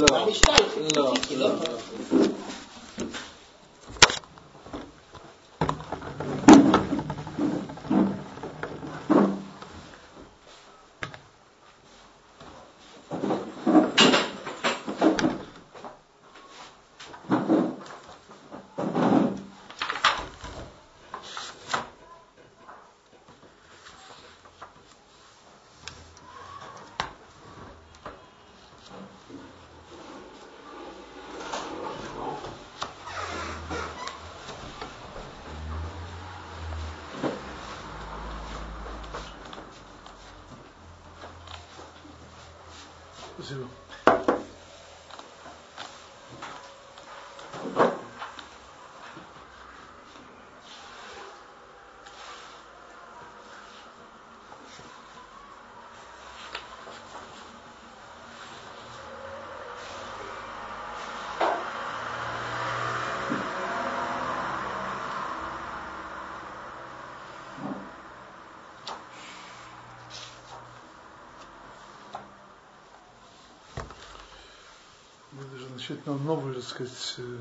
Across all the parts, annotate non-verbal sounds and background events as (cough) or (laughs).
Да. Мечтают, Да. да? Спасибо. Мы начать нам новую, так сказать, э,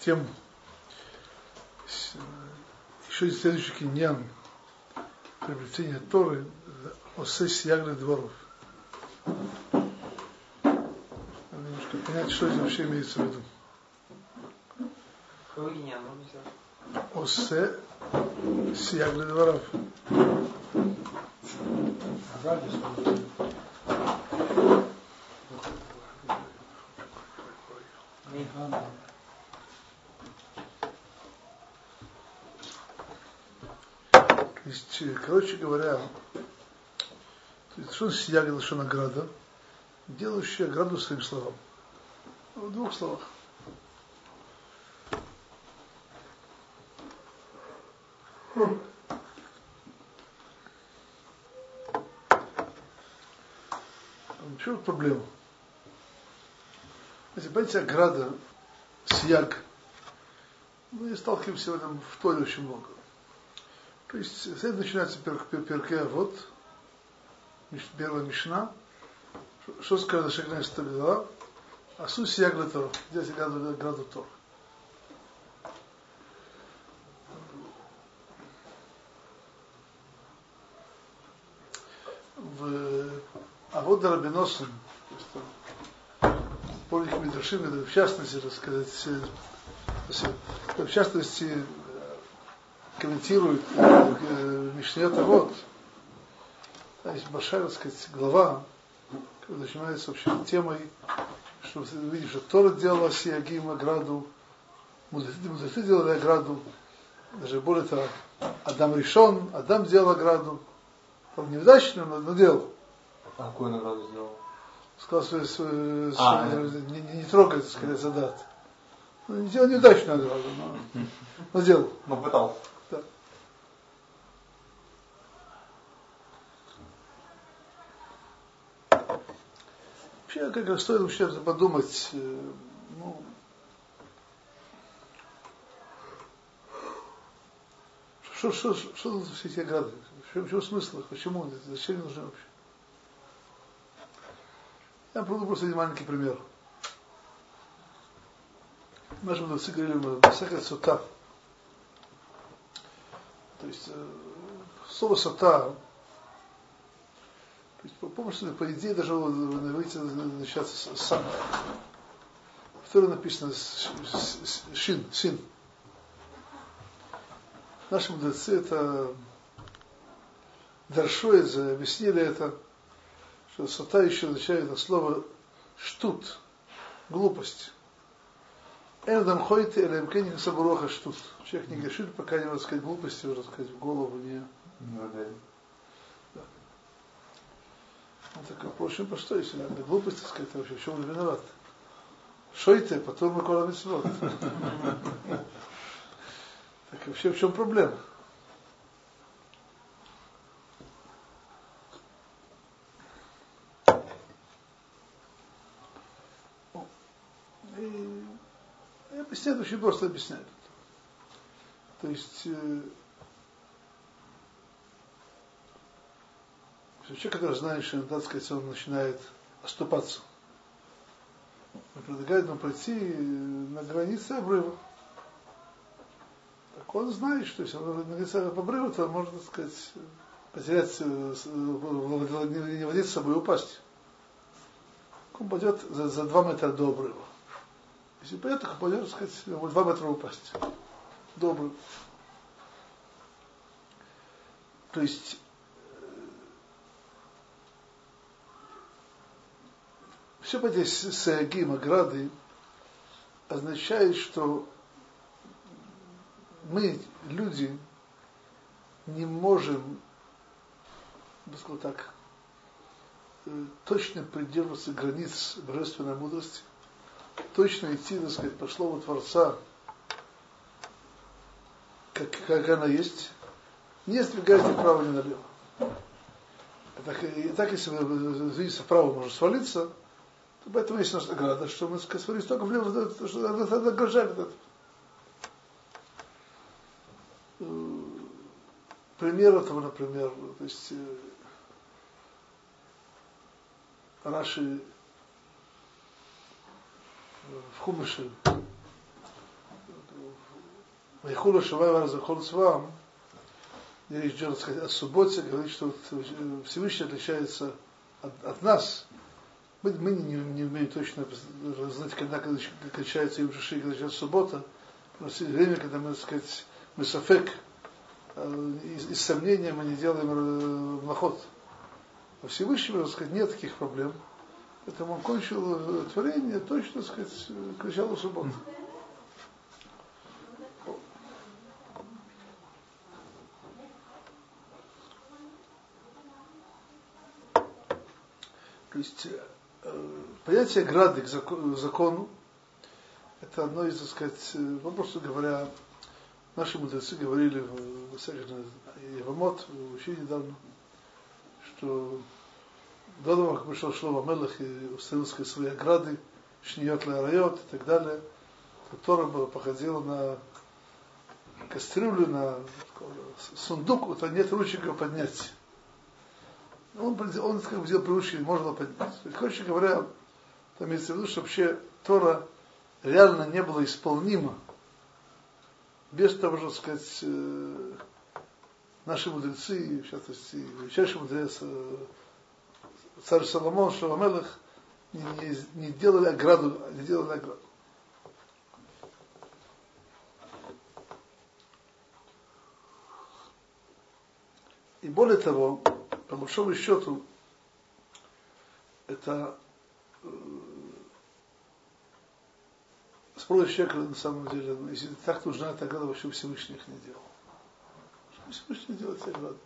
тему. Э, Еще есть следующий киньян. Приобретение Торы о сессии Ягли дворов. Надо немножко понять, что здесь вообще имеется в виду. Ну. Осе Сиягли дворов. То есть, э, короче говоря, то есть, что награда, делающая ограду своим словам. В двух словах. В чем проблема? Если понимаете, ограда, сияг, мы сталкиваемся в этом в Торе очень много. То есть, с этого начинается пер, пер, перке, вот, первая мишна, Что- сказано Шагнай Стабила, а суть сияг для Тора, здесь ограда Тора. в Авода Рабиносом, полных Мидрашим, это в частности, так сказать, э, в частности, комментирует э, Мишнет Авод, а есть большая, так сказать, глава, которая начинается вообще темой, что ты видишь, что Тора делала Сиягим ограду, мудрецы, делали ограду, даже более того, Адам решен, Адам делал ограду, он неудачно, но, но делал. А какую награду сделал? Сказал, что, что- что А, не, не, не трогает, скорее, задат. Ну, не делал неудачную ограду, но, но делал. Ну, пытался. Вообще, как раз стоит вообще подумать, э, ну, что, что, что, что тут все эти ограды? В чем, смысл их? Почему? Зачем нужны вообще? Я приведу просто один маленький пример. Наши мудрецы говорили, всякая сута, то есть э, слово сота, помнишь, по идее даже выйти начаться сам. В Торе написано шин, син. Наши мудрецы это Даршой объяснили это, что сота еще означает от слова штут, глупость. Эндам хойте или мкенник сабуроха штут. Человек не грешит, пока не может сказать глупости, уже сказать в голову не. Ну, да. Ну, так, впрочем, по что, если надо глупости сказать, вообще, в чем он виноват? Шойте, потом мы кола митцвот. Так вообще в чем проблема? И, и очень просто объясняют. То есть человек, который знает, что, так сказать, он начинает оступаться. предлагает ему пойти на границе обрыва. Так он знает, что если он на границе обрыва, то можно, так сказать, потерять, не водить с собой упасть. Он пойдет за, за 2 метра до обрыва. Если пойдет, то пойдет, так сказать, 2 метра упасть. До. То есть все эти сагим, ограды, означает, что мы, люди, не можем, так, э, точно придерживаться границ божественной мудрости, точно идти, так сказать, по слову Творца, как, как она есть, не сдвигаясь вправо ни налево. И так, если вы двинется вправо, может свалиться, то поэтому есть наша награда, что мы свалились только влево, что надо ограждать это. Пример этого, например, то есть э, Раши в Хумыше, Майхула Шавай Захол Свам, речь идет сказать, о субботе, говорит, что Всевышний отличается от, от нас. Мы, мы не, не умеем точно знать, когда кончается Юм Шиши, когда начинается суббота. Но время, когда мы, так сказать, мы сафек, э, из, сомнения мы не делаем э, махот. А Всевышнего, так сказать, нет таких проблем. Поэтому он кончил творение точно, так сказать, к началу субботы. То есть э, понятие грады к закону, это одно из, так сказать, э, попросту говоря, наши мудрецы говорили в Евамот, учили недавно, что до того, как пришел Шлома Мелах и установил свои ограды, Шниот Райот и так далее, которая была, походила на кастрюлю, на сундук, вот нет ручек поднять он, он как бы сделал привычки, можно есть, короче говоря, там имеется в виду, что вообще Тора реально не была исполнима без того, что сказать, э, наши мудрецы, в частности, величайший мудрец, э, царь Соломон, Шаламелах, не, не, не делали ограду, не делали ограду. И более того, по большому счету, это э, спросит человека на самом деле, ну, если так нужна эта ограда, вообще Всевышний их не делал. Всевышний делает эти ограды.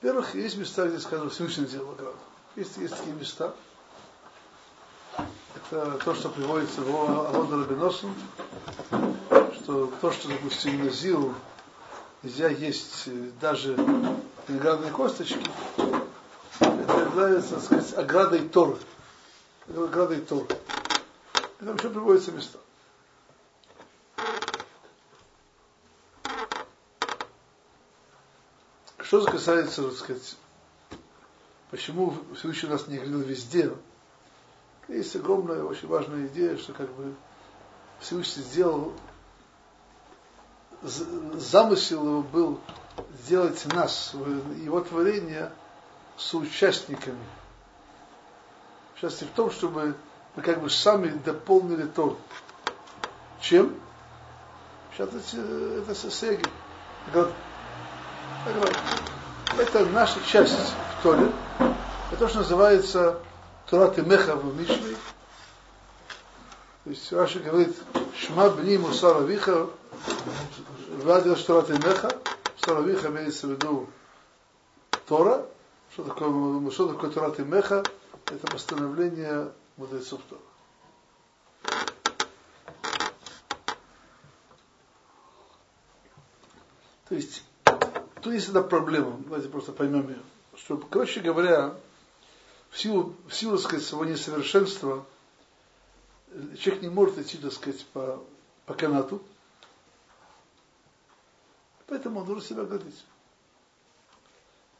Во-первых, есть места, где сказано, Всевышний делал ограду. Есть, есть такие места. Это то, что приводится в Алода Рабиносу, что то, что, допустим, Назил нельзя есть э, даже виноградные косточки, это является, так сказать, оградой Торы. Оградой Торы. Это вообще приводится места. Что касается, так сказать, почему Всевышний нас не говорил везде, есть огромная, очень важная идея, что как бы Всевышний сделал замысел его был сделать нас, его творение, соучастниками. Частности в том, чтобы мы как бы сами дополнили то. Чем? Сейчас это, это сосеги. Это наша часть в Торе. Это то, что называется Турат и Меха в Мишле. То есть Раши говорит, Шма бни мусара виха, Вадил Турат и Меха, Шаравиха имеется в виду Тора. Что такое, что такое Торат и Меха? Это постановление мудрецов Тора. То есть, тут есть одна проблема, давайте просто поймем ее. Что, короче говоря, в силу, в силу, сказать, своего несовершенства, человек не может идти, так сказать, по, по канату, Поэтому он должен себя гордить.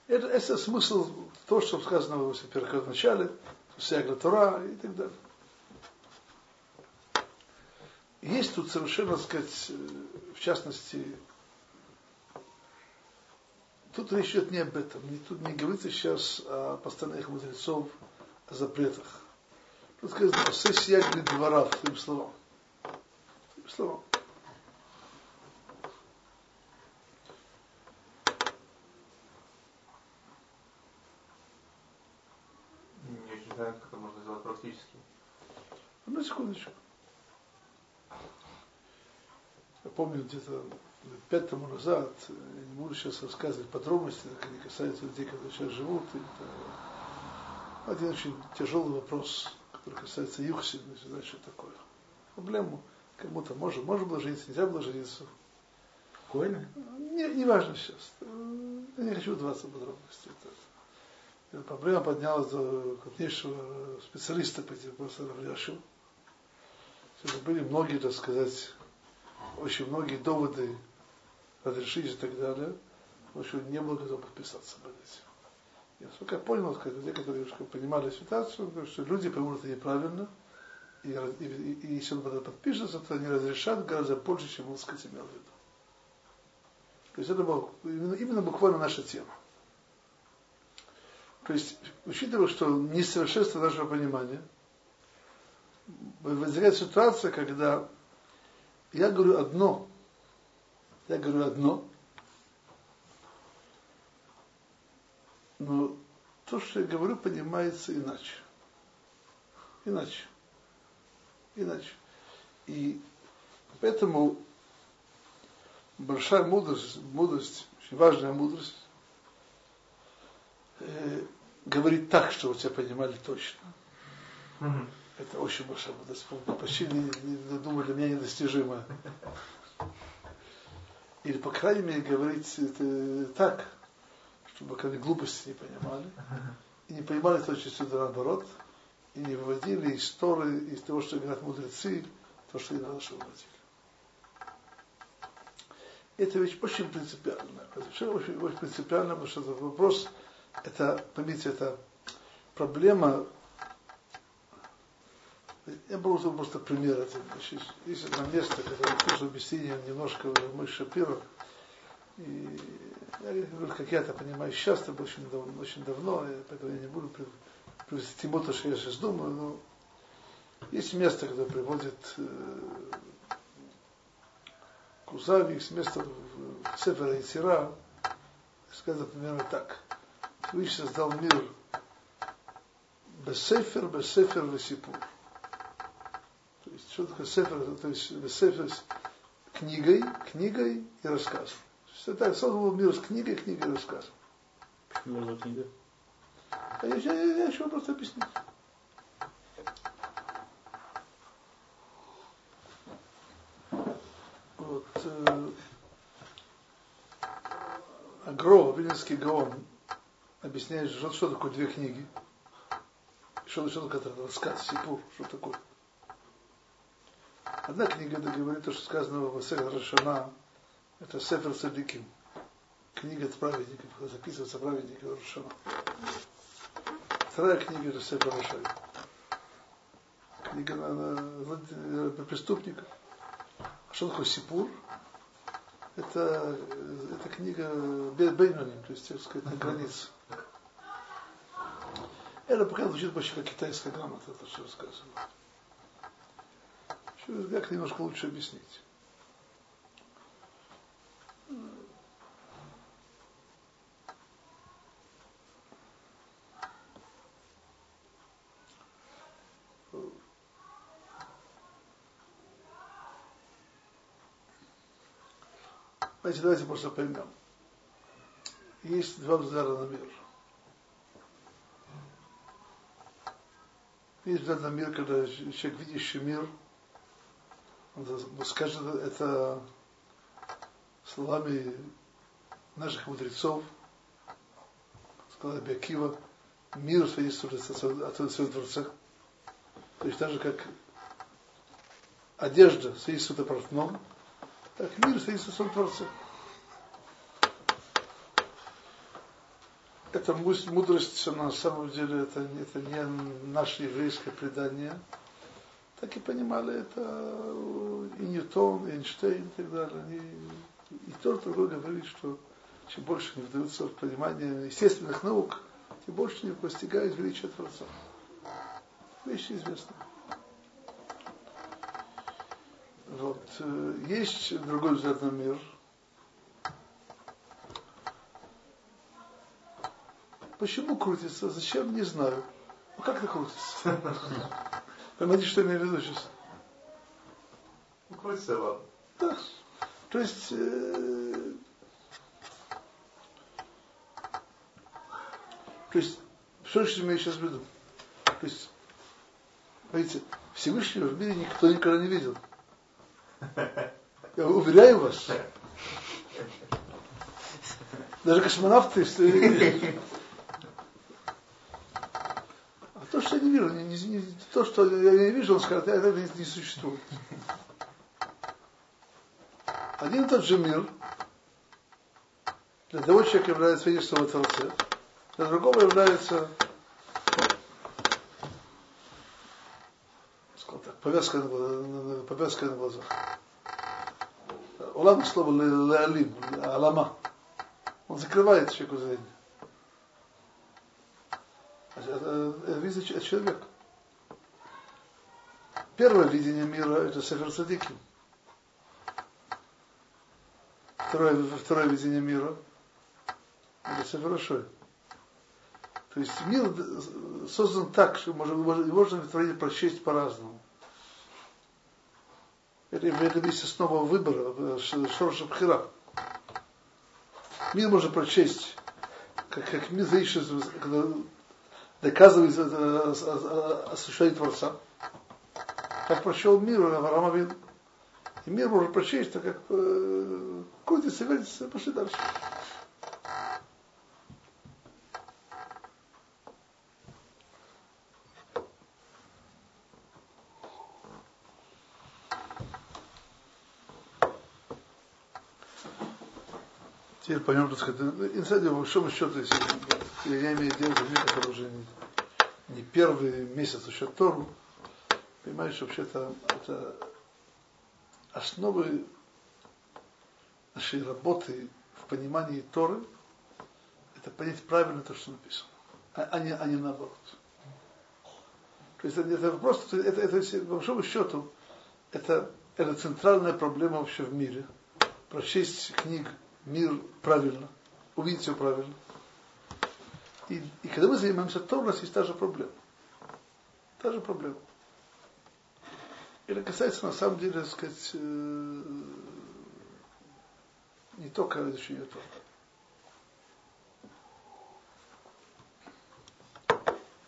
Это, это смысл того, что сказано в начале, Сягра Тора и так далее. есть тут совершенно, так сказать, в частности, тут речь идет не об этом. Не, тут не говорится сейчас о постановлениях мудрецов, о запретах. Тут сказано, сессия двора, своим словам. Своим словам. Знаю, как это можно сделать практически. Ну, секундочку. Я помню где-то пять тому назад, я не буду сейчас рассказывать подробности, как они касаются людей, которые сейчас живут. Это один очень тяжелый вопрос, который касается юхси, значит, знать, что такое. Проблему кому-то можно, можно было жениться, нельзя было жениться. Коины? Не, не важно сейчас. Я не хочу вдаваться в подробности. Это, проблема поднялась до крупнейшего специалиста по этим вопросам Равляшу. Были многие, так сказать, очень многие доводы разрешить и так далее. В общем, не был готов подписаться под этим. Я сколько понял, сказать, люди, которые понимали ситуацию, что люди поймут это неправильно, и, и, и, и если он подпишется, то они разрешат гораздо больше, чем он, сказать, имел в виду. То есть это было именно, именно буквально наша тема. То есть, учитывая, что несовершенство нашего понимания, возникает ситуация, когда я говорю одно, я говорю одно, но то, что я говорю, понимается иначе. Иначе. Иначе. И поэтому большая мудрость, мудрость, очень важная мудрость, говорить так, чтобы тебя понимали точно. Mm-hmm. Это очень большая мудрость. Почти не, не, думаю, для меня недостижимо. Или, по крайней мере, говорить это так, чтобы как глупости не понимали. И не понимали точно сюда наоборот. И не выводили из Торы, из того, что говорят мудрецы, то, что и надо, чтобы выводили. Это вещь очень принципиальная. Это очень, очень принципиально, потому что это вопрос это, поймите, это проблема, я просто просто пример это. Есть одно место, которое слушал объяснение немножко мой Шапиров, и я как я это понимаю сейчас, это было очень давно, очень давно и поэтому я не буду привести то, что я сейчас думаю, но есть место, где приводит э, Кузави, есть место в Сефера Исира, сказано примерно так. Всевышний создал мир Бесефер, Бесефер, Весипур. То есть, что такое Сефер? То есть, Бесефер с книгой, книгой и рассказом. То есть, так, создал мир с книгой, книгой и рассказом. Почему можно книга? А я, я, я, я еще просто объяснить. Вот, э, Агро, Вильнинский Гаон, объясняет, что, что такое две книги. Что, что такое рассказ, сипур, что такое. Одна книга это говорит то, что сказано в Масехат Рашана, это Сефер Садиким, книга праведников, записывается праведников Рашана. Вторая книга это Сефер Рашай. Книга на, на, на преступников. А что такое Сипур? Это, это книга Бейноним, то есть, так сказать, на границе. Это пока звучит почти как китайская грамота, то, что рассказано. Через как немножко лучше объяснить. Значит, давайте просто поймем. Есть два взгляда на мир – Есть взгляд на мир, когда человек, видящий мир, он скажет это словами наших мудрецов, сказал Бекива, мир свидетельствует о своем Творце. То есть так же, как одежда свидетельствует о портном, так мир свидетельствует о своем Творце. эта мудрость, на самом деле, это, это не наше еврейское предание. так и понимали это и Ньютон, и Эйнштейн и так далее. Они, и тот, другой говорит, что чем больше они вдаются в понимание естественных наук, тем больше они постигают величие Творца. Вещи известны. Вот. Э, есть другой взгляд на мир. Почему крутится? Зачем? Не знаю. Ну как это крутится? (laughs) Понимаете, что я имею в виду сейчас? Ну, крутится, ладно. Да. То есть э, То есть, что я сейчас в виду? То есть, видите, Всевышнего в мире никто никогда не видел. Я уверяю вас. Даже космонавты. А то, что я не вижу, не, не, то, что я не вижу, он скажет, это не, не существует. Один и тот же мир для того человека является свидетельством о Творце, для другого является повязка, на, повязка на глазах. Улам слово леалим, алама. Он закрывает человеку зрение. Это, человек. Первое видение мира это Сефер Садиким. Второе, второе видение мира это Сефер Шой. То есть мир создан так, что можно, можно творение прочесть по-разному. Это, это есть основа выбора, Шорша Бхира. Мир можно прочесть, как, как зависит, когда доказывает осуществление Творца. Как прочел мир Авраам Авин. И мир можно прочесть, так как э, крутится, вертится, пошли дальше. Теперь поймем, так сказать, инсайдер, по большому счету, если я имею дело с людьми, которые уже не, не первый месяц учат Тору, понимаешь, вообще это, это основы нашей работы в понимании Торы, это понять правильно то, что написано, а, а, не, а не наоборот. То есть это, это просто, это, это, это, по большому счету, это, это центральная проблема вообще в мире. Прочесть книг мир правильно, увидеть все правильно. И, и когда мы занимаемся то, у нас есть та же проблема. Та же проблема. Это касается, на самом деле, так сказать, э, не только изучения Тора.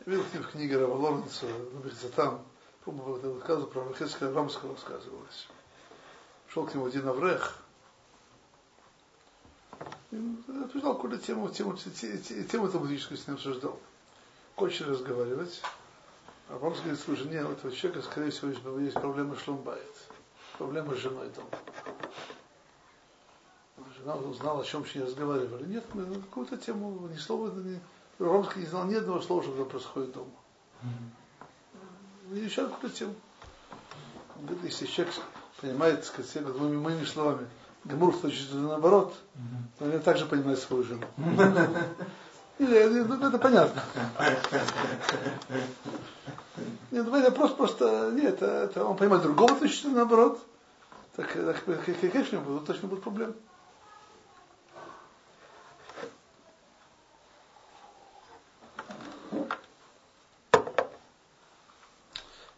Я видел в книге Рава Лоренца, говорится там, по-моему, это рассказывал про Рахельского Рамского рассказывалось. Шел к нему один Аврех, обсуждал какую-то тему, тему, тему талмудическую с ним обсуждал. Кончили разговаривать. А Рамс говорит, слушай, нет, у этого человека, скорее всего, есть проблемы шломбайт. Проблемы с женой дома. Жена узнала, о чем с ней разговаривали. Нет, мы какую-то тему, ни слова, ни, Ромский не знал ни одного слова, что происходит дома. Mm-hmm. Изучали какую-то тему. Он говорит, если человек понимает, так сказать, двумя моими словами, Гамур, значит, наоборот, но я также понимает свою жену. Или, ну, это понятно. Нет, ну, это просто, просто, нет, это, он понимает другого точно наоборот. Так, так конечно, будут, точно будут проблемы.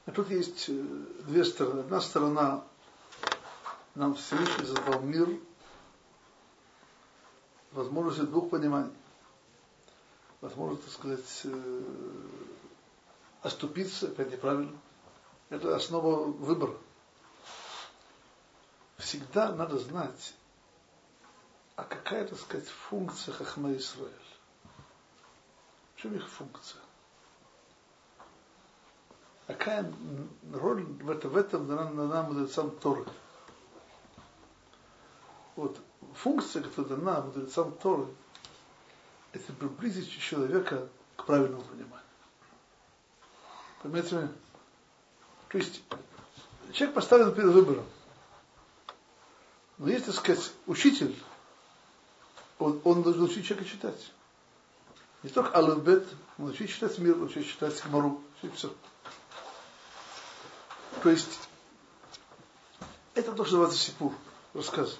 А тут есть э, две стороны. Одна сторона нам Всевышний задал мир возможности двух пониманий. Возможность, так сказать, оступиться, опять неправильно. Это основа выбора. Всегда надо знать, а какая, так сказать, функция Хахма Исраэль. В чем их функция? Какая роль в этом, в этом дана нам мудрецам Торы? Вот функция, которая дана мудрецам Торы, это приблизить человека к правильному пониманию. Понимаете меня? То есть человек поставлен перед выбором. Но есть, так сказать, учитель, он, он должен учить человека читать. Не только алфабет, он учить читать мир, учить читать Гмару, учить все. То есть, это то, что называется сипур, рассказ.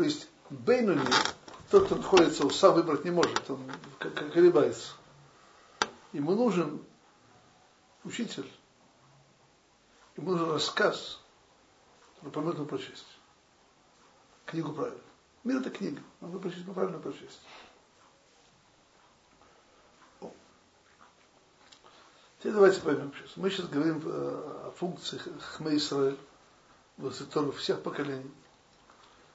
То есть, Бейнуни, тот, кто находится, сам выбрать не может, он колебается. Ему нужен учитель, ему нужен рассказ, который поможет ему прочесть. Книгу правильно. Мир это книга, надо прочесть, правильно прочесть. Теперь давайте поймем сейчас. Мы сейчас говорим о функциях Хме Исраэль, в всех поколений.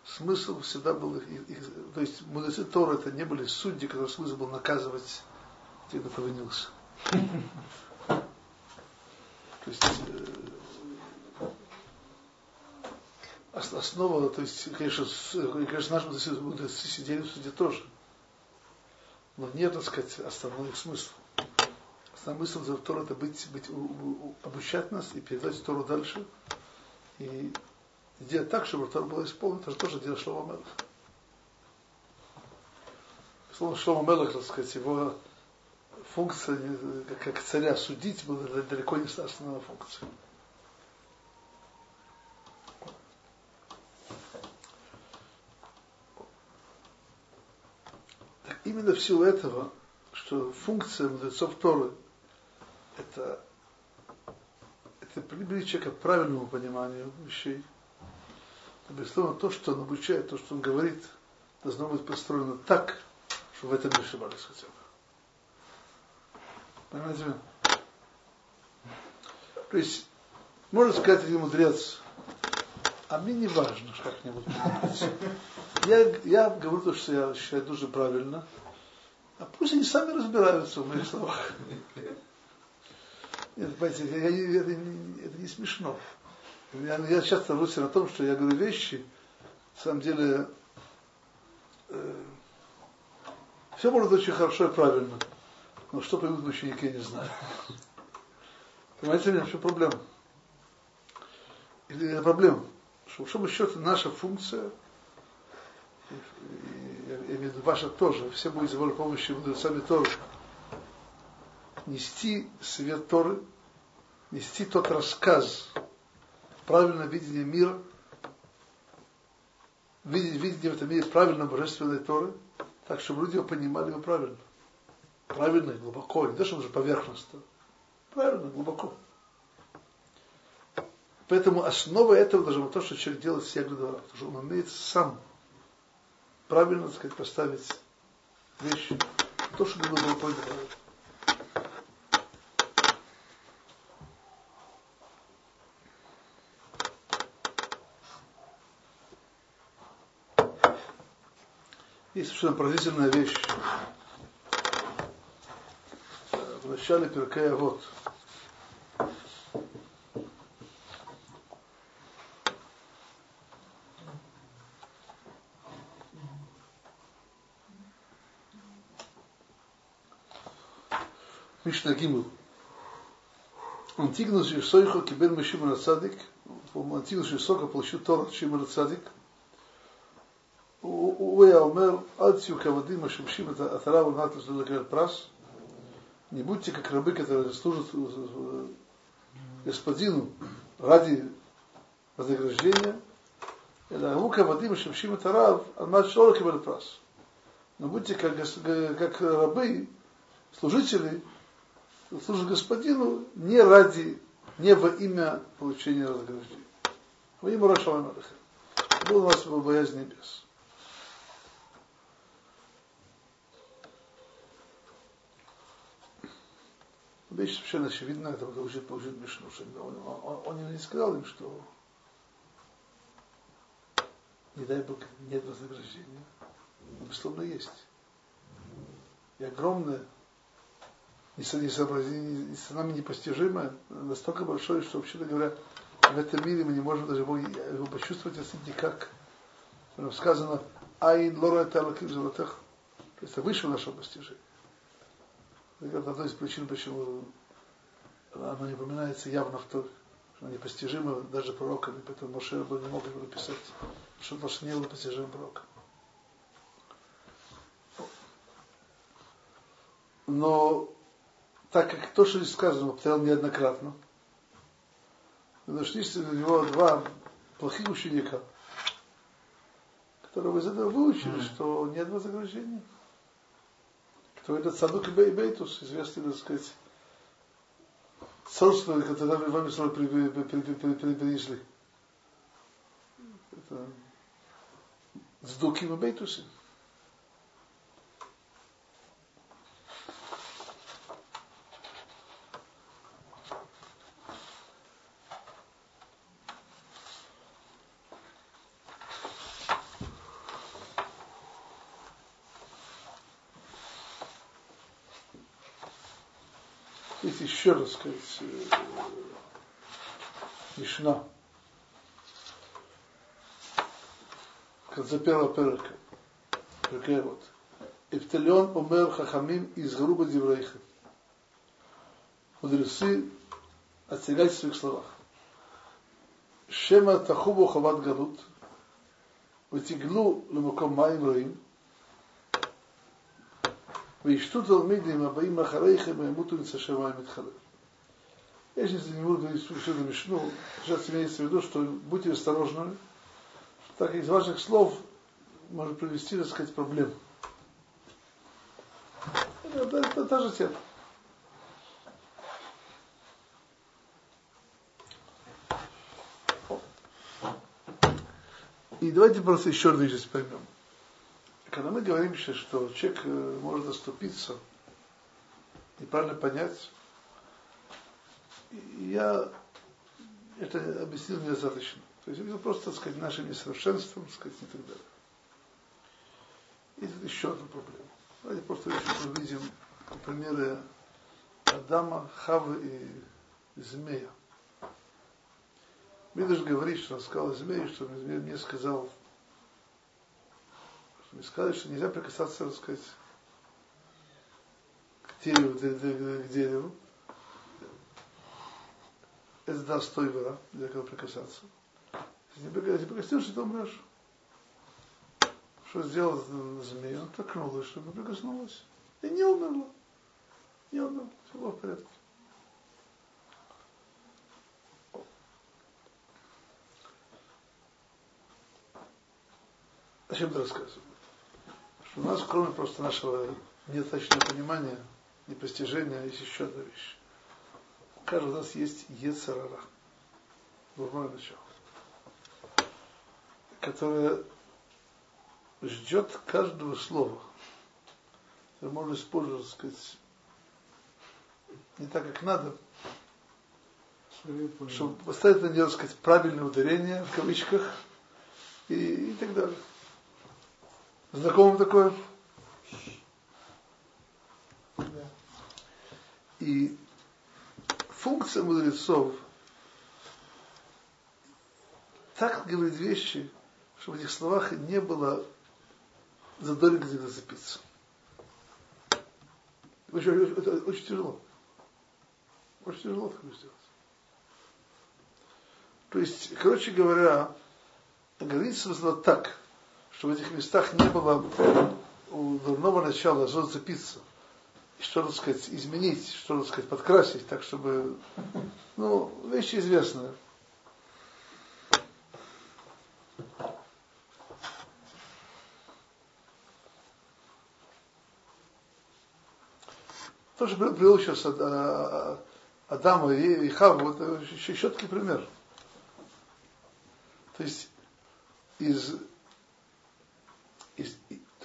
Смысл всегда был их, их, то есть мудрецы Тора это не были судьи, которые смысл был наказывать тех, кто провинился. То есть э, основа, то есть, конечно, конечно, наши мудрецы сидели в суде тоже. Но нет, так сказать, основной их смысл. Основной смысл Тора это быть, быть, обучать нас и передать Тору дальше. И сделать так, чтобы Тора была исполнена, это же тоже дело Шлома Мелах. Слово Шлома Мелах, так сказать, его функция, как царя судить, была далеко не основная функция. Так именно в силу этого, что функция мудрецов Торы это, это приблизить человека к правильному пониманию вещей – безусловно, то, что он обучает, то, что он говорит, должно быть построено так, чтобы в этом не ошибались хотя бы. Понимаете? То есть, можно сказать один мудрец, а мне не важно, как-нибудь я, я говорю то, что я считаю дуже правильно, а пусть они сами разбираются в моих словах. Нет, понимаете, я, это, это не смешно. Я, я часто ловлюсь на том, что я говорю вещи, на самом деле, э, все может очень хорошо и правильно, но что поймут ученики, я не знаю. Понимаете меня, что проблема? Или проблема, что в большом счете наша функция, я имею в виду ваша тоже, все будете волей помощи мудрецами тоже, нести свет Торы, нести тот рассказ, правильное видение мира, видение, видение в этом мире правильно божественной Торы, так, чтобы люди его понимали его правильно. Правильно и глубоко, не то, что уже поверхностно. Правильно, глубоко. Поэтому основа этого должно быть то, что человек делает все двора, потому что он умеет сам правильно, так сказать, поставить вещи, то, что было понято. Есть совершенно поразительная вещь. В начале Перкея вот. Мишна Гимл. Антигнус Исойхо кибен Мишимон Цадик. Антигнус Исойхо получил Тора Шимон Цадик. הוא היה אומר, אל תהיו כעבדים המשמשים את עטרה ולמעט לקבל פרס, не будьте как рабы, которые служат господину ради вознаграждения, или лука воды машевшим это рав, а наш шорок и прас. Но будьте как, как рабы, служители, служат господину не ради, не во имя получения вознаграждения. Во имя Рашава Был у нас боязнь небес. Вещь совершенно очевидная, это получит, получит Мишну. Он, он, он не сказал им, что не дай Бог, нет вознаграждения. Но, безусловно, есть. И огромное, несообразимое, нами непостижимое, настолько большое, что, вообще говоря, в этом мире мы не можем даже его, его почувствовать, если никак. Сказано, айн лора это золотых. То есть это выше нашего постижения. Это одна из причин, почему оно не упоминается явно в Торе, что непостижимо даже пророками, поэтому Моше бы не мог его написать, что Моше не было постижимым пророком. Но так как то, что здесь сказано, повторял неоднократно, нашлись у него два плохих ученика, которые из этого выучили, mm. что нет вознаграждения. Кто это Цадук и Бейтус, известный, так сказать, царство, которое вам Исраиль принесли. Это Сдуким и сказать, э, Мишна. Как за первого перка. Какая вот. Эпталион умер хахамим из груба диврейха. Мудрецы отсягать в своих словах. Шема тахубу хават галут. ותגלו למקום מים רעים, וישתו תלמידים הבאים אחריכם וימותו נצא שמיים מתחלל. Я сейчас не буду говорить это Мишну, сейчас имеется в виду, что будьте осторожны, так из ваших слов может привести, так сказать, проблем. Это, это, это та же тема. И давайте просто еще одну вещь поймем когда мы говорим, что человек э, может оступиться, неправильно понять, я это объяснил недостаточно. То есть это просто, так сказать, нашим несовершенством, так сказать, и так далее. И тут еще одна проблема. Давайте просто увидим примеры Адама, Хавы и змея. Мидыш говорит, что он сказал змею, что змея мне сказал, мы сказали, что нельзя прикасаться, так сказать, к дереву, к дереву. Это даст той вора, для кого прикасаться. Если не прикоснешься, то умрешь. Что сделал змея? Он толкнул, чтобы прикоснулась. И не умерла. Не умерла. Все было в порядке. О чем ты рассказываешь? У нас, кроме просто нашего недостаточного понимания, непостижения, есть еще одна вещь. У каждого из нас есть Ецарара, дурное начало, которое ждет каждого слова. Это можно использовать, сказать, не так, как надо, чтобы поставить на нее, сказать, правильное ударение, в кавычках, и, и так далее. Знакомо такое? И функция мудрецов так говорить вещи, чтобы в этих словах не было задоринка где зацепиться. Очень, это очень тяжело. Очень тяжело такое сделать. То есть, короче говоря, говорится было так – что в этих местах не было у дурного начала зацепиться, что, так сказать, изменить, что, так сказать, подкрасить, так чтобы, ну, вещи известные. Тоже привел сейчас Адама и Хаву, это еще четкий пример. То есть из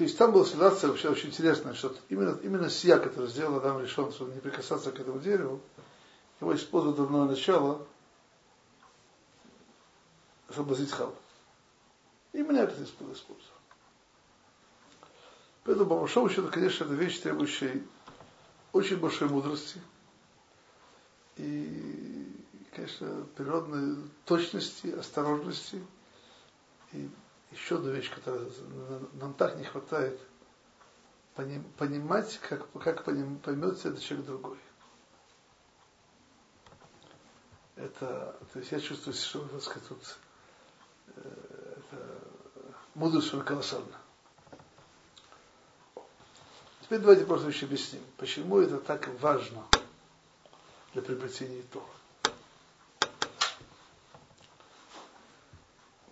то есть там была ситуация вообще очень интересная, что именно, именно сия, который сделал Адам решен, чтобы не прикасаться к этому дереву, его использует дурное начало, чтобы хаву. Именно это использовал. Поэтому, по большому счету, конечно, это вещь, требующая очень большой мудрости и, конечно, природной точности, осторожности и еще одну вещь, которая нам так не хватает, понимать, как, как поймет этот человек другой. это, то есть я чувствую, что, так сказать, тут э, это мудрость колоссальна. Теперь давайте просто еще объясним, почему это так важно для приобретения Тора.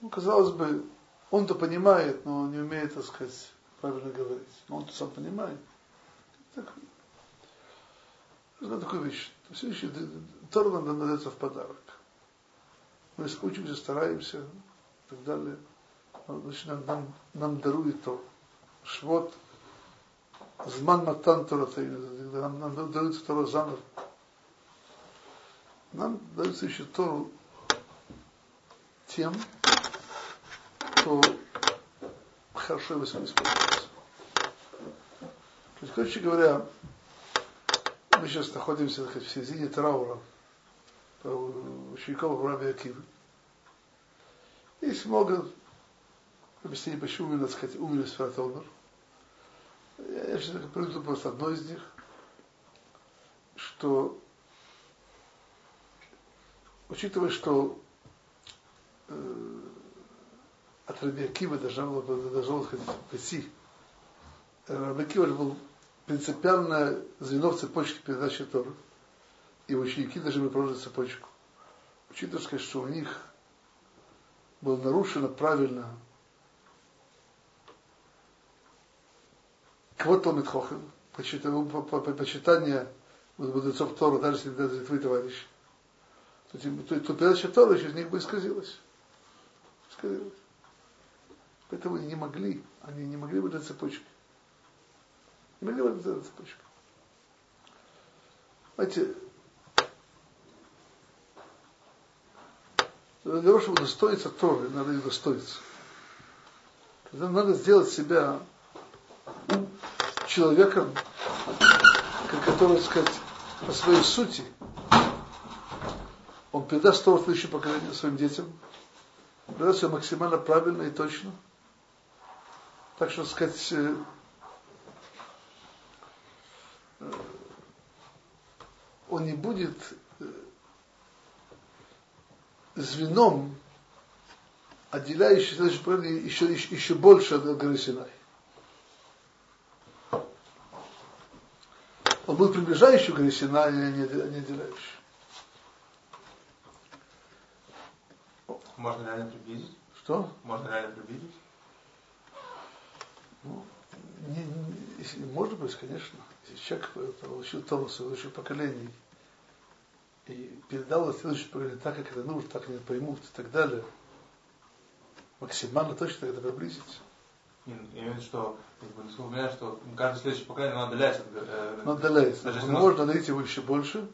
Ну, казалось бы, он-то понимает, но не умеет, так сказать, правильно говорить. Но он-то сам понимает. Так, это такая вещь. Следующий, Тора нам дается в подарок. Мы учимся, стараемся и так далее. Значит, нам, нам, нам дарует то. Швот – Зман Матан Торатейна, нам, нам дается Тора заново. Нам дается еще Тору тем, кто хорошо его используется. То есть, короче говоря, мы сейчас находимся так в середине траура учеников Раби Акивы. Есть много объяснений, почему именно, так сказать, умер Сферат Омер. Я сейчас приведу просто одно из них, что учитывая, что э, от Раби Акива должна была, должна была прийти, Раби Акива был принципиальное звено в цепочке передачи Торы, и ученики должны были продолжить цепочку. Учитывая, что у них было нарушено правильно Квот Томит Хохем, почитание мудрецов Тора, даже если это твой товарищ, то, то, то передача Тора через них бы исказилась. исказилась. Поэтому не могли, они не могли быть на цепочке. Не могли быть на цепочке. Знаете, для того, чтобы достоиться Торы, надо их достоиться. Надо сделать себя человеком, который, сказать, по своей сути, он передаст Тору следующее поколение своим детям, передаст ее максимально правильно и точно. Так что, сказать, э, э, он не будет э, звеном, отделяющим следующее поколение еще, еще, еще больше от горы Синай. Он был приближающий к Сина, а не, не отделяющий. Можно реально приблизить? Что? Можно реально приблизить? Ну, не, не, может быть, конечно. Если человек получил Тору следующих поколений и передал это следующее поколение так, как это нужно, так они поймут и так далее, максимально точно тогда приблизиться. Я имею в виду, что, как бы, насколько что каждое следующее поколение оно отдаляется. Э, оно отдаляется. Даже если можно найти его еще больше,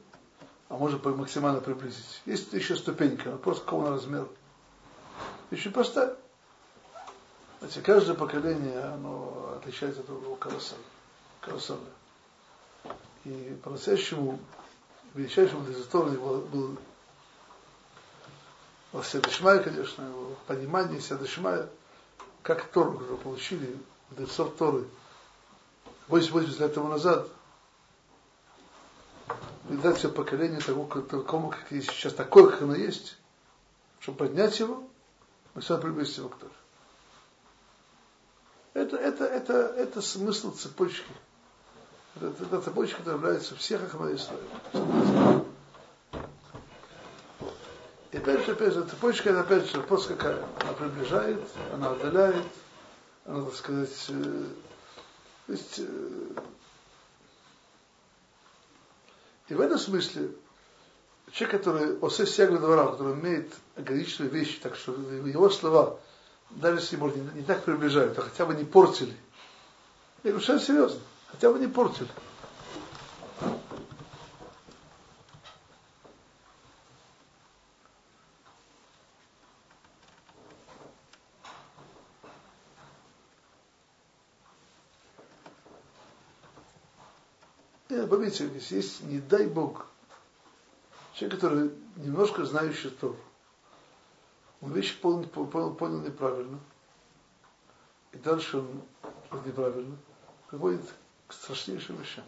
а можно максимально приблизить. Есть еще ступенька, просто какого размера. Еще просто. Знаете, каждое поколение, оно отличается от другого колоссально. колоссально. И по-настоящему величайшим мудрецом был, был во Седышмае, конечно, его понимание Седышмая – как Тору, которую получили мудрецов Торы 80 лет тому назад, передать все поколение того, такому, как есть сейчас, такое, как оно есть, чтобы поднять его, мы все приблизить его к Торе. Это, это, это, это смысл цепочки. Это, это цепочка, которая является всех Ахмад Исраиля. И же, опять же, цепочка, это опять же вопрос какая. Она приближает, она отдаляет, она, так сказать, э, то есть, э, и в этом смысле человек, который осе сягу двора, который умеет ограниченные вещи, так что его слова, даже если, может, не, не так приближают, а хотя бы не портили. Я говорю, совершенно серьезно, хотя бы не портили. Помните, если есть, не дай Бог, человек, который немножко знающий Тору, он вещи понял, понял, понял неправильно. И дальше он неправильно приводит к страшнейшим вещам.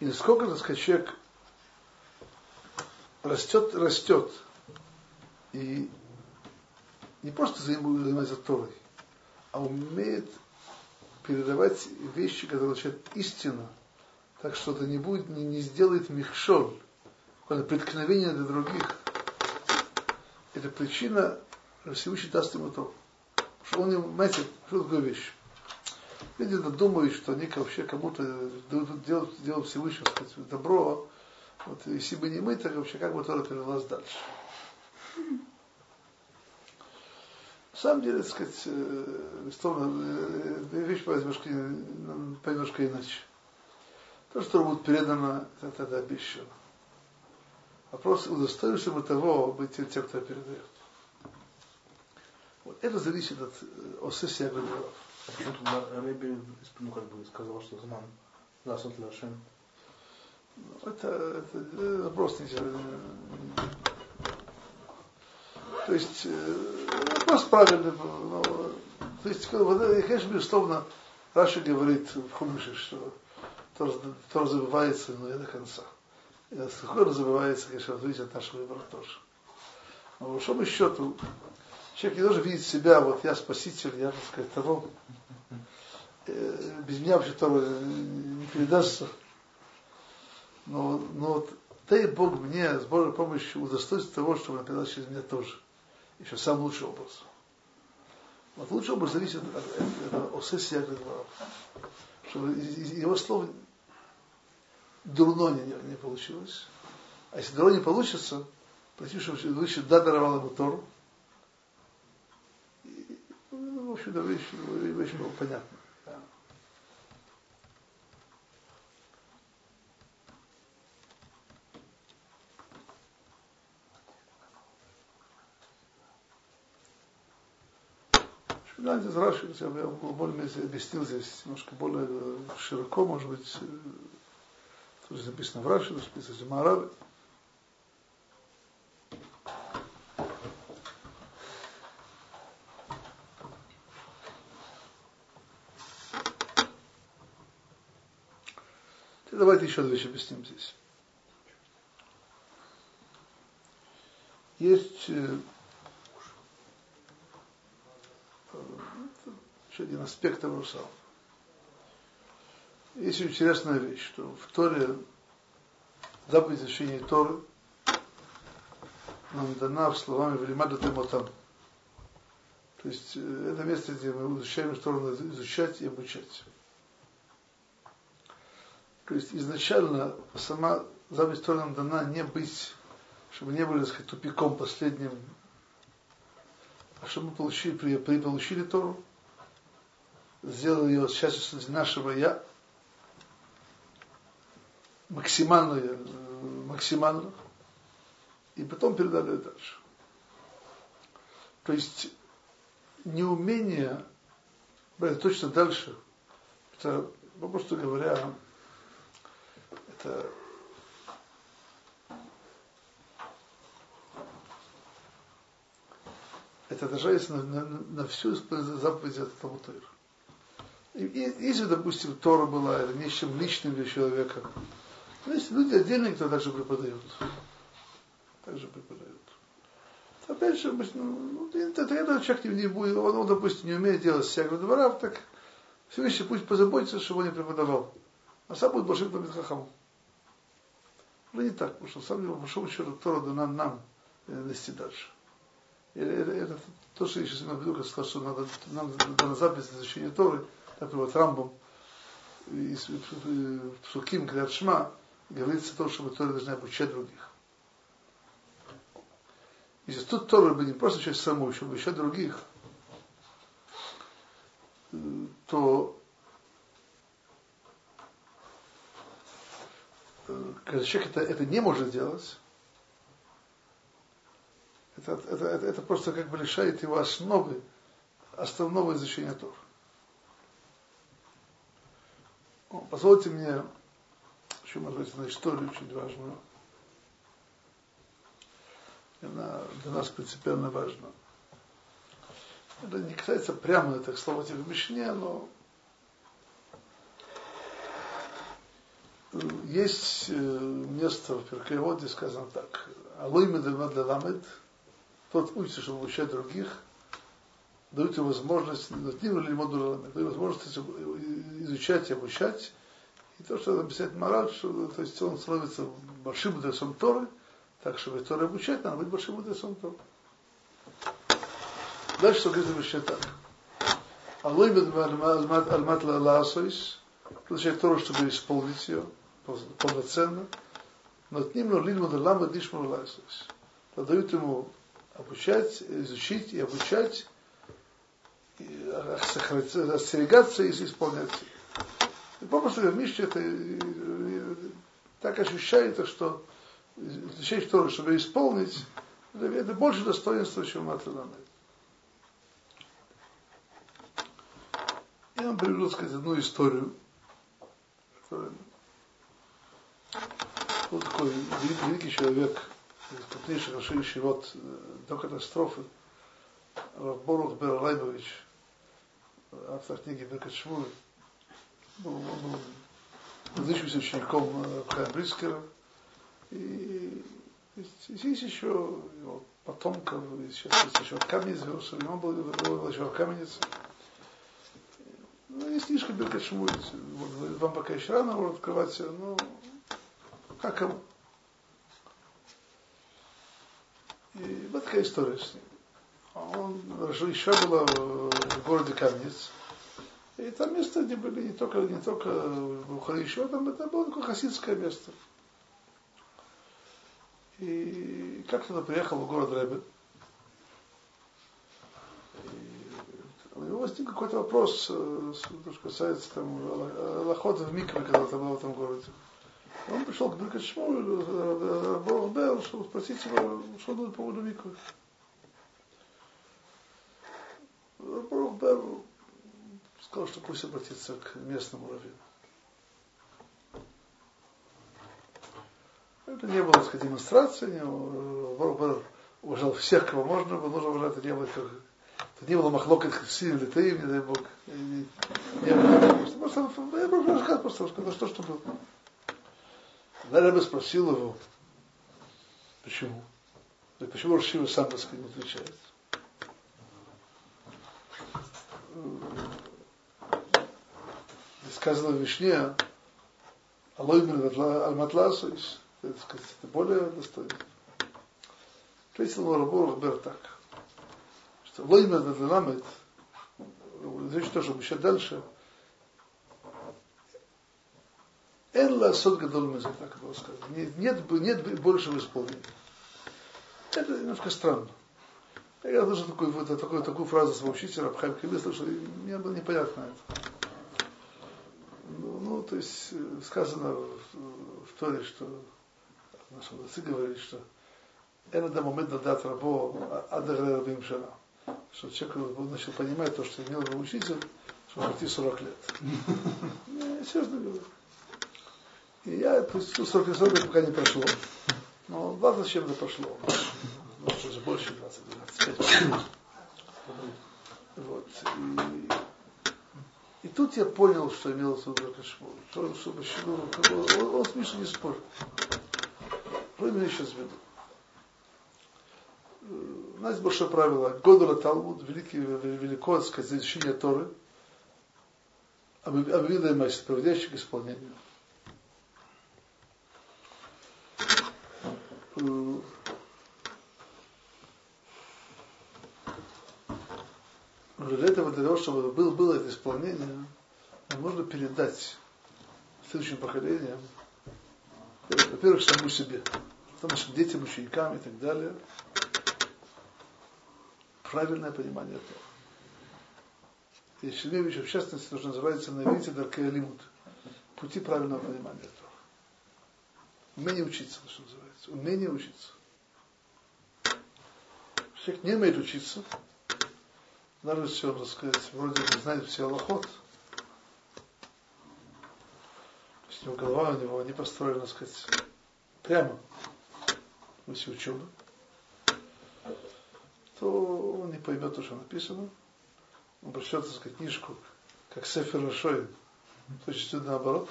И насколько, так сказать, человек растет, растет. И не просто занимается Торой, а умеет передавать вещи, которые означают истину, так что это не будет, не, не сделает михшоль, преткновение для других. Это причина, Всевышний даст ему то. Что он, знаете, что такое вещь? Люди думают, что они вообще кому-то делают, делают Всевышний сказать, добро. Вот, если бы не мы, так вообще как бы Тора передалась дальше. На самом деле, так сказать, э, э, вещь немножко, немножко иначе. То, что будет передано, это, это обещано. Вопрос, удостоишься мы того быть тем, кто передает. Вот это зависит от э, осессии Агадоров. А почему тут Рэби ну, как бы сказал, что Зман Ласот Лашем? Ну, это, это, вопрос не То есть, вопрос правильный. Но, то есть, конечно, безусловно, Раша говорит в Хумише, что Тор забывается, но не до конца. И Сахор забывается, конечно, зависит от нашего выбора тоже. Но по большому счету, человек не должен видеть себя, вот я спаситель, я, так сказать, того. Э, без меня вообще Тор не передастся. Но, но вот дай Бог мне с Божьей помощью удостоить того, чтобы он передал через меня тоже. Еще сам лучший образ. Вот лучший образ зависит от, от, от Чтобы его слов дурно не, не получилось. А если дурно не получится, прости, что выше да даровал ему Тору. И, ну, в общем-то, вещь, вещь была понятна. Да. Знаете, Раши, я более-менее объяснил здесь немножко более широко, может быть, Тут записано в Раши, записано в Мараве. Давайте еще вещи объясним здесь. Есть еще один аспект самого. Есть интересная вещь, что в Торе заповедь изучения Торы нам дана в словами «Велимада Темотам». То есть э, это место, где мы изучаем Тору, изучать и обучать. То есть изначально сама заповедь Торы нам дана не быть, чтобы не были, так сказать, тупиком последним, а чтобы мы получили, при, при получили Тору, сделали ее частью нашего «я», максимальную, максимально, и потом передали дальше. То есть неумение брать точно дальше, это, попросту говоря, это это отражается на, на, на всю заповедь от Талмутайра. Если, допустим, Тора была это нечем личным для человека, но есть люди отдельные, кто также преподают. Также преподают. Опять же, ну, это, это человек не будет, он, он, допустим, не умеет делать всякого двора, так Всевышний пусть позаботится, чтобы он не преподавал. А сам будет большим Хахамом. Но не так, потому что, самом деле, по большому счету, Тора дана нам нести дальше. И это, это то, что я сейчас имею в виду, когда сказал, что надо, нам дана запись для изучения Торы, например, вот Рамбом, и Псуким, Крят Шма, говорится то, что Тора должна обучать других. Если тут Тора бы не просто часть саму, чтобы обучать других, то когда человек это, это не может делать, это, это, это, это просто как бы лишает его основы, основного изучения Тора. Позвольте мне еще, быть, на историю очень важную. Она для нас принципиально важна. Это не касается прямо это слова в Мишне, но есть место в Перкееводе, сказано так. Алой медамед тот учится, чтобы обучать других, дают ему возможность, дают возможность изучать и обучать. И то, что объясняет мораль, что то есть он становится большим мудрецом Торы, так, чтобы Торы обучать, надо быть большим мудрецом Торы. Дальше что говорит вообще так. Алой альмат лаасойс, получает Тору, чтобы исполнить ее полноценно. Но от ним лильму лама дишму лаасойс. Дают ему обучать, изучить и обучать, и остерегаться и исполнять. И попросту в Мишне это так ощущается, что изучать Тору, чтобы исполнить, это больше достоинства, чем Матранамед. Я вам приведу, сказать, одну историю, был такой великий, человек, из крупнейших расширяющих вот до катастрофы, Борух Бералайбович, автор книги Беркат был, был выдающимся учеником Хайм Брискера, и есть еще его потомков, сейчас есть еще Каменец в Иерусалиме, он был, был еще Каменец. Ну, есть книжка Беркат Шмуль, вам пока еще рано открывать, но как кому. И вот такая история с ним. Он еще было в городе Камнец. И там место, где были не только, не только еще, там это было такое хасидское место. И как туда приехал в город Рэбе. У него возник какой-то вопрос, что касается там, охоты в Микве, когда там был в этом городе. Он пришел к Беркат Шмулю, Бог Бел, чтобы спросить его, что он по поводу Миквы. Бог Бел сказал, что пусть обратится к местному раввину. Это не было, так сказать, демонстрации, не было, уважал всех, кого можно было, нужно уважать, это не было, как, это не было махлокать сильно ли ты, не дай Бог. Не, не было, просто, я просто рассказал, просто рассказал, что, что было. Когда Рэбе спросил его, почему? Почему Рашива сам, так сказать, не отвечает? Сказано в Вишне, Алоймин Аль-Матласу, это, более достойно. Ответил ему Рабу Рахбер так, что Лоймин Аль-Ламет, здесь тоже еще дальше, Элла сот гадол мезе, так было сказано. Нет, нет, большего исполнения. Это немножко странно. Я слышал такую, такую, такую, фразу своего учителя, Абхайм Кабир, слышал, мне было непонятно это. Ну, ну, то есть сказано в, в Торе, что наш Мудрецы говорит, что это до момента дат рабо адагре рабим шана. Что человек начал понимать то, что имел его учитель, что почти 40 лет. (laughs) Я серьезно говорю. И я пустил 40 лет, пока не прошло. Но 20 с чем-то прошло. Может, уже больше 20, 25. (laughs) Вот. И, и тут я понял, что имелось в виду Кашмур. То, что почему, он, он с Мишей не спорил. Что имею сейчас в виду? У нас есть большое правило. Годула Талмуд, великий, велико, сказать, изучение Торы, обвидаемость, проводящих к исполнению. Но для этого, для того, чтобы было, было это исполнение, нужно передать следующим поколениям, во-первых, самому себе, потом нашим детям, ученикам и так далее, правильное понимание этого. И Шелевич, в частности, тоже называется на иврите Даркея Лимут. Пути правильного понимания этого. Умение учиться, что называется. Умение учиться. Человек не умеет учиться, даже если он, так сказать, вроде бы знает все аллахот, то есть у него голова у него не построена, так сказать, прямо смысле учебы, то он не поймет то, что написано. Он прочтет, так сказать, книжку, как Сефер Шоин, то есть наоборот.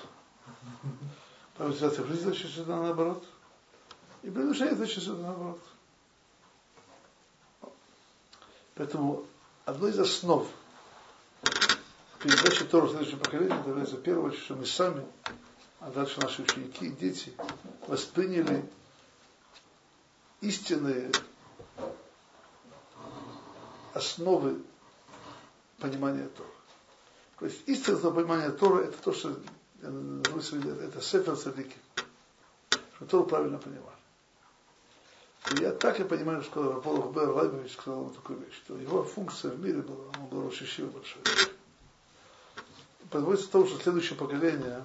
Правильная ситуация в жизни значит сюда наоборот. И предложение значит сюда наоборот. Поэтому одной из основ передачи Тору следующему поколению является очередь, что мы сами, а дальше наши ученики и дети восприняли истинные основы понимания Тора. То есть истинное понимание Тора это то, что это Сефер Садики. Что Тору правильно понимать. Я так и понимаю, что Раболов Бер Лайбович сказал ему такую вещь, что его функция в мире была, он был Рошишива большой. Подводится тому, что следующее поколение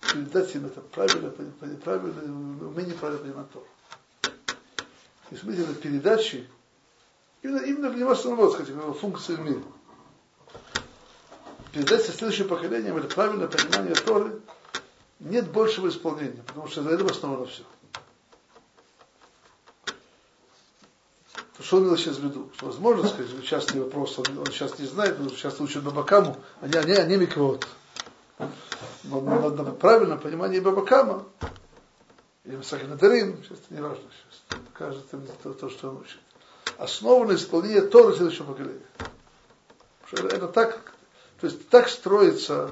передать им это правильно, правильно, умение правильно понимать Тору. И смотрите, на передачи, именно, именно для него самого, скажем, его функции в мире. Передать следующим поколениям это правильное понимание Торы, нет большего исполнения, потому что за это основано все. Что он имел сейчас в виду? Что возможно сказать, частный вопрос, он, он сейчас не знает, он сейчас учит Бабакаму, а не, а не, а не Миквот. Но надо правильно понимание Бабакама, или Сахинадарим, сейчас это не важно сейчас. Кажется, то, то, что он учит. Основа на исполнение Торы следующего поколения. Что это так, то есть так строится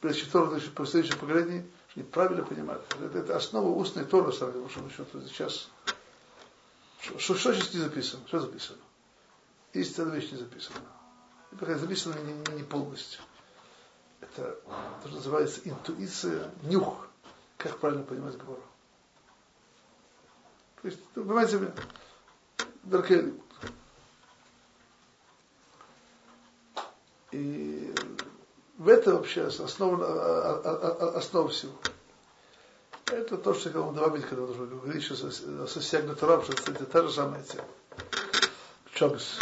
прежде Тора по следующему поколению, что неправильно понимают. Это, это основа устной Торы, по большому счету, сейчас что, что здесь не записано? Что записано? Истинная вещь не записана. Пока записано не, не, не полностью. Это то, что называется интуиция, нюх. Как правильно понимать Гмору. То есть, вы понимаете меня? Даркели. И в этом вообще основа, основа всего. Это то, что я говорил добавить, когда уже говорили сейчас о состягнутом раб, что это та же самая тема. Чобис.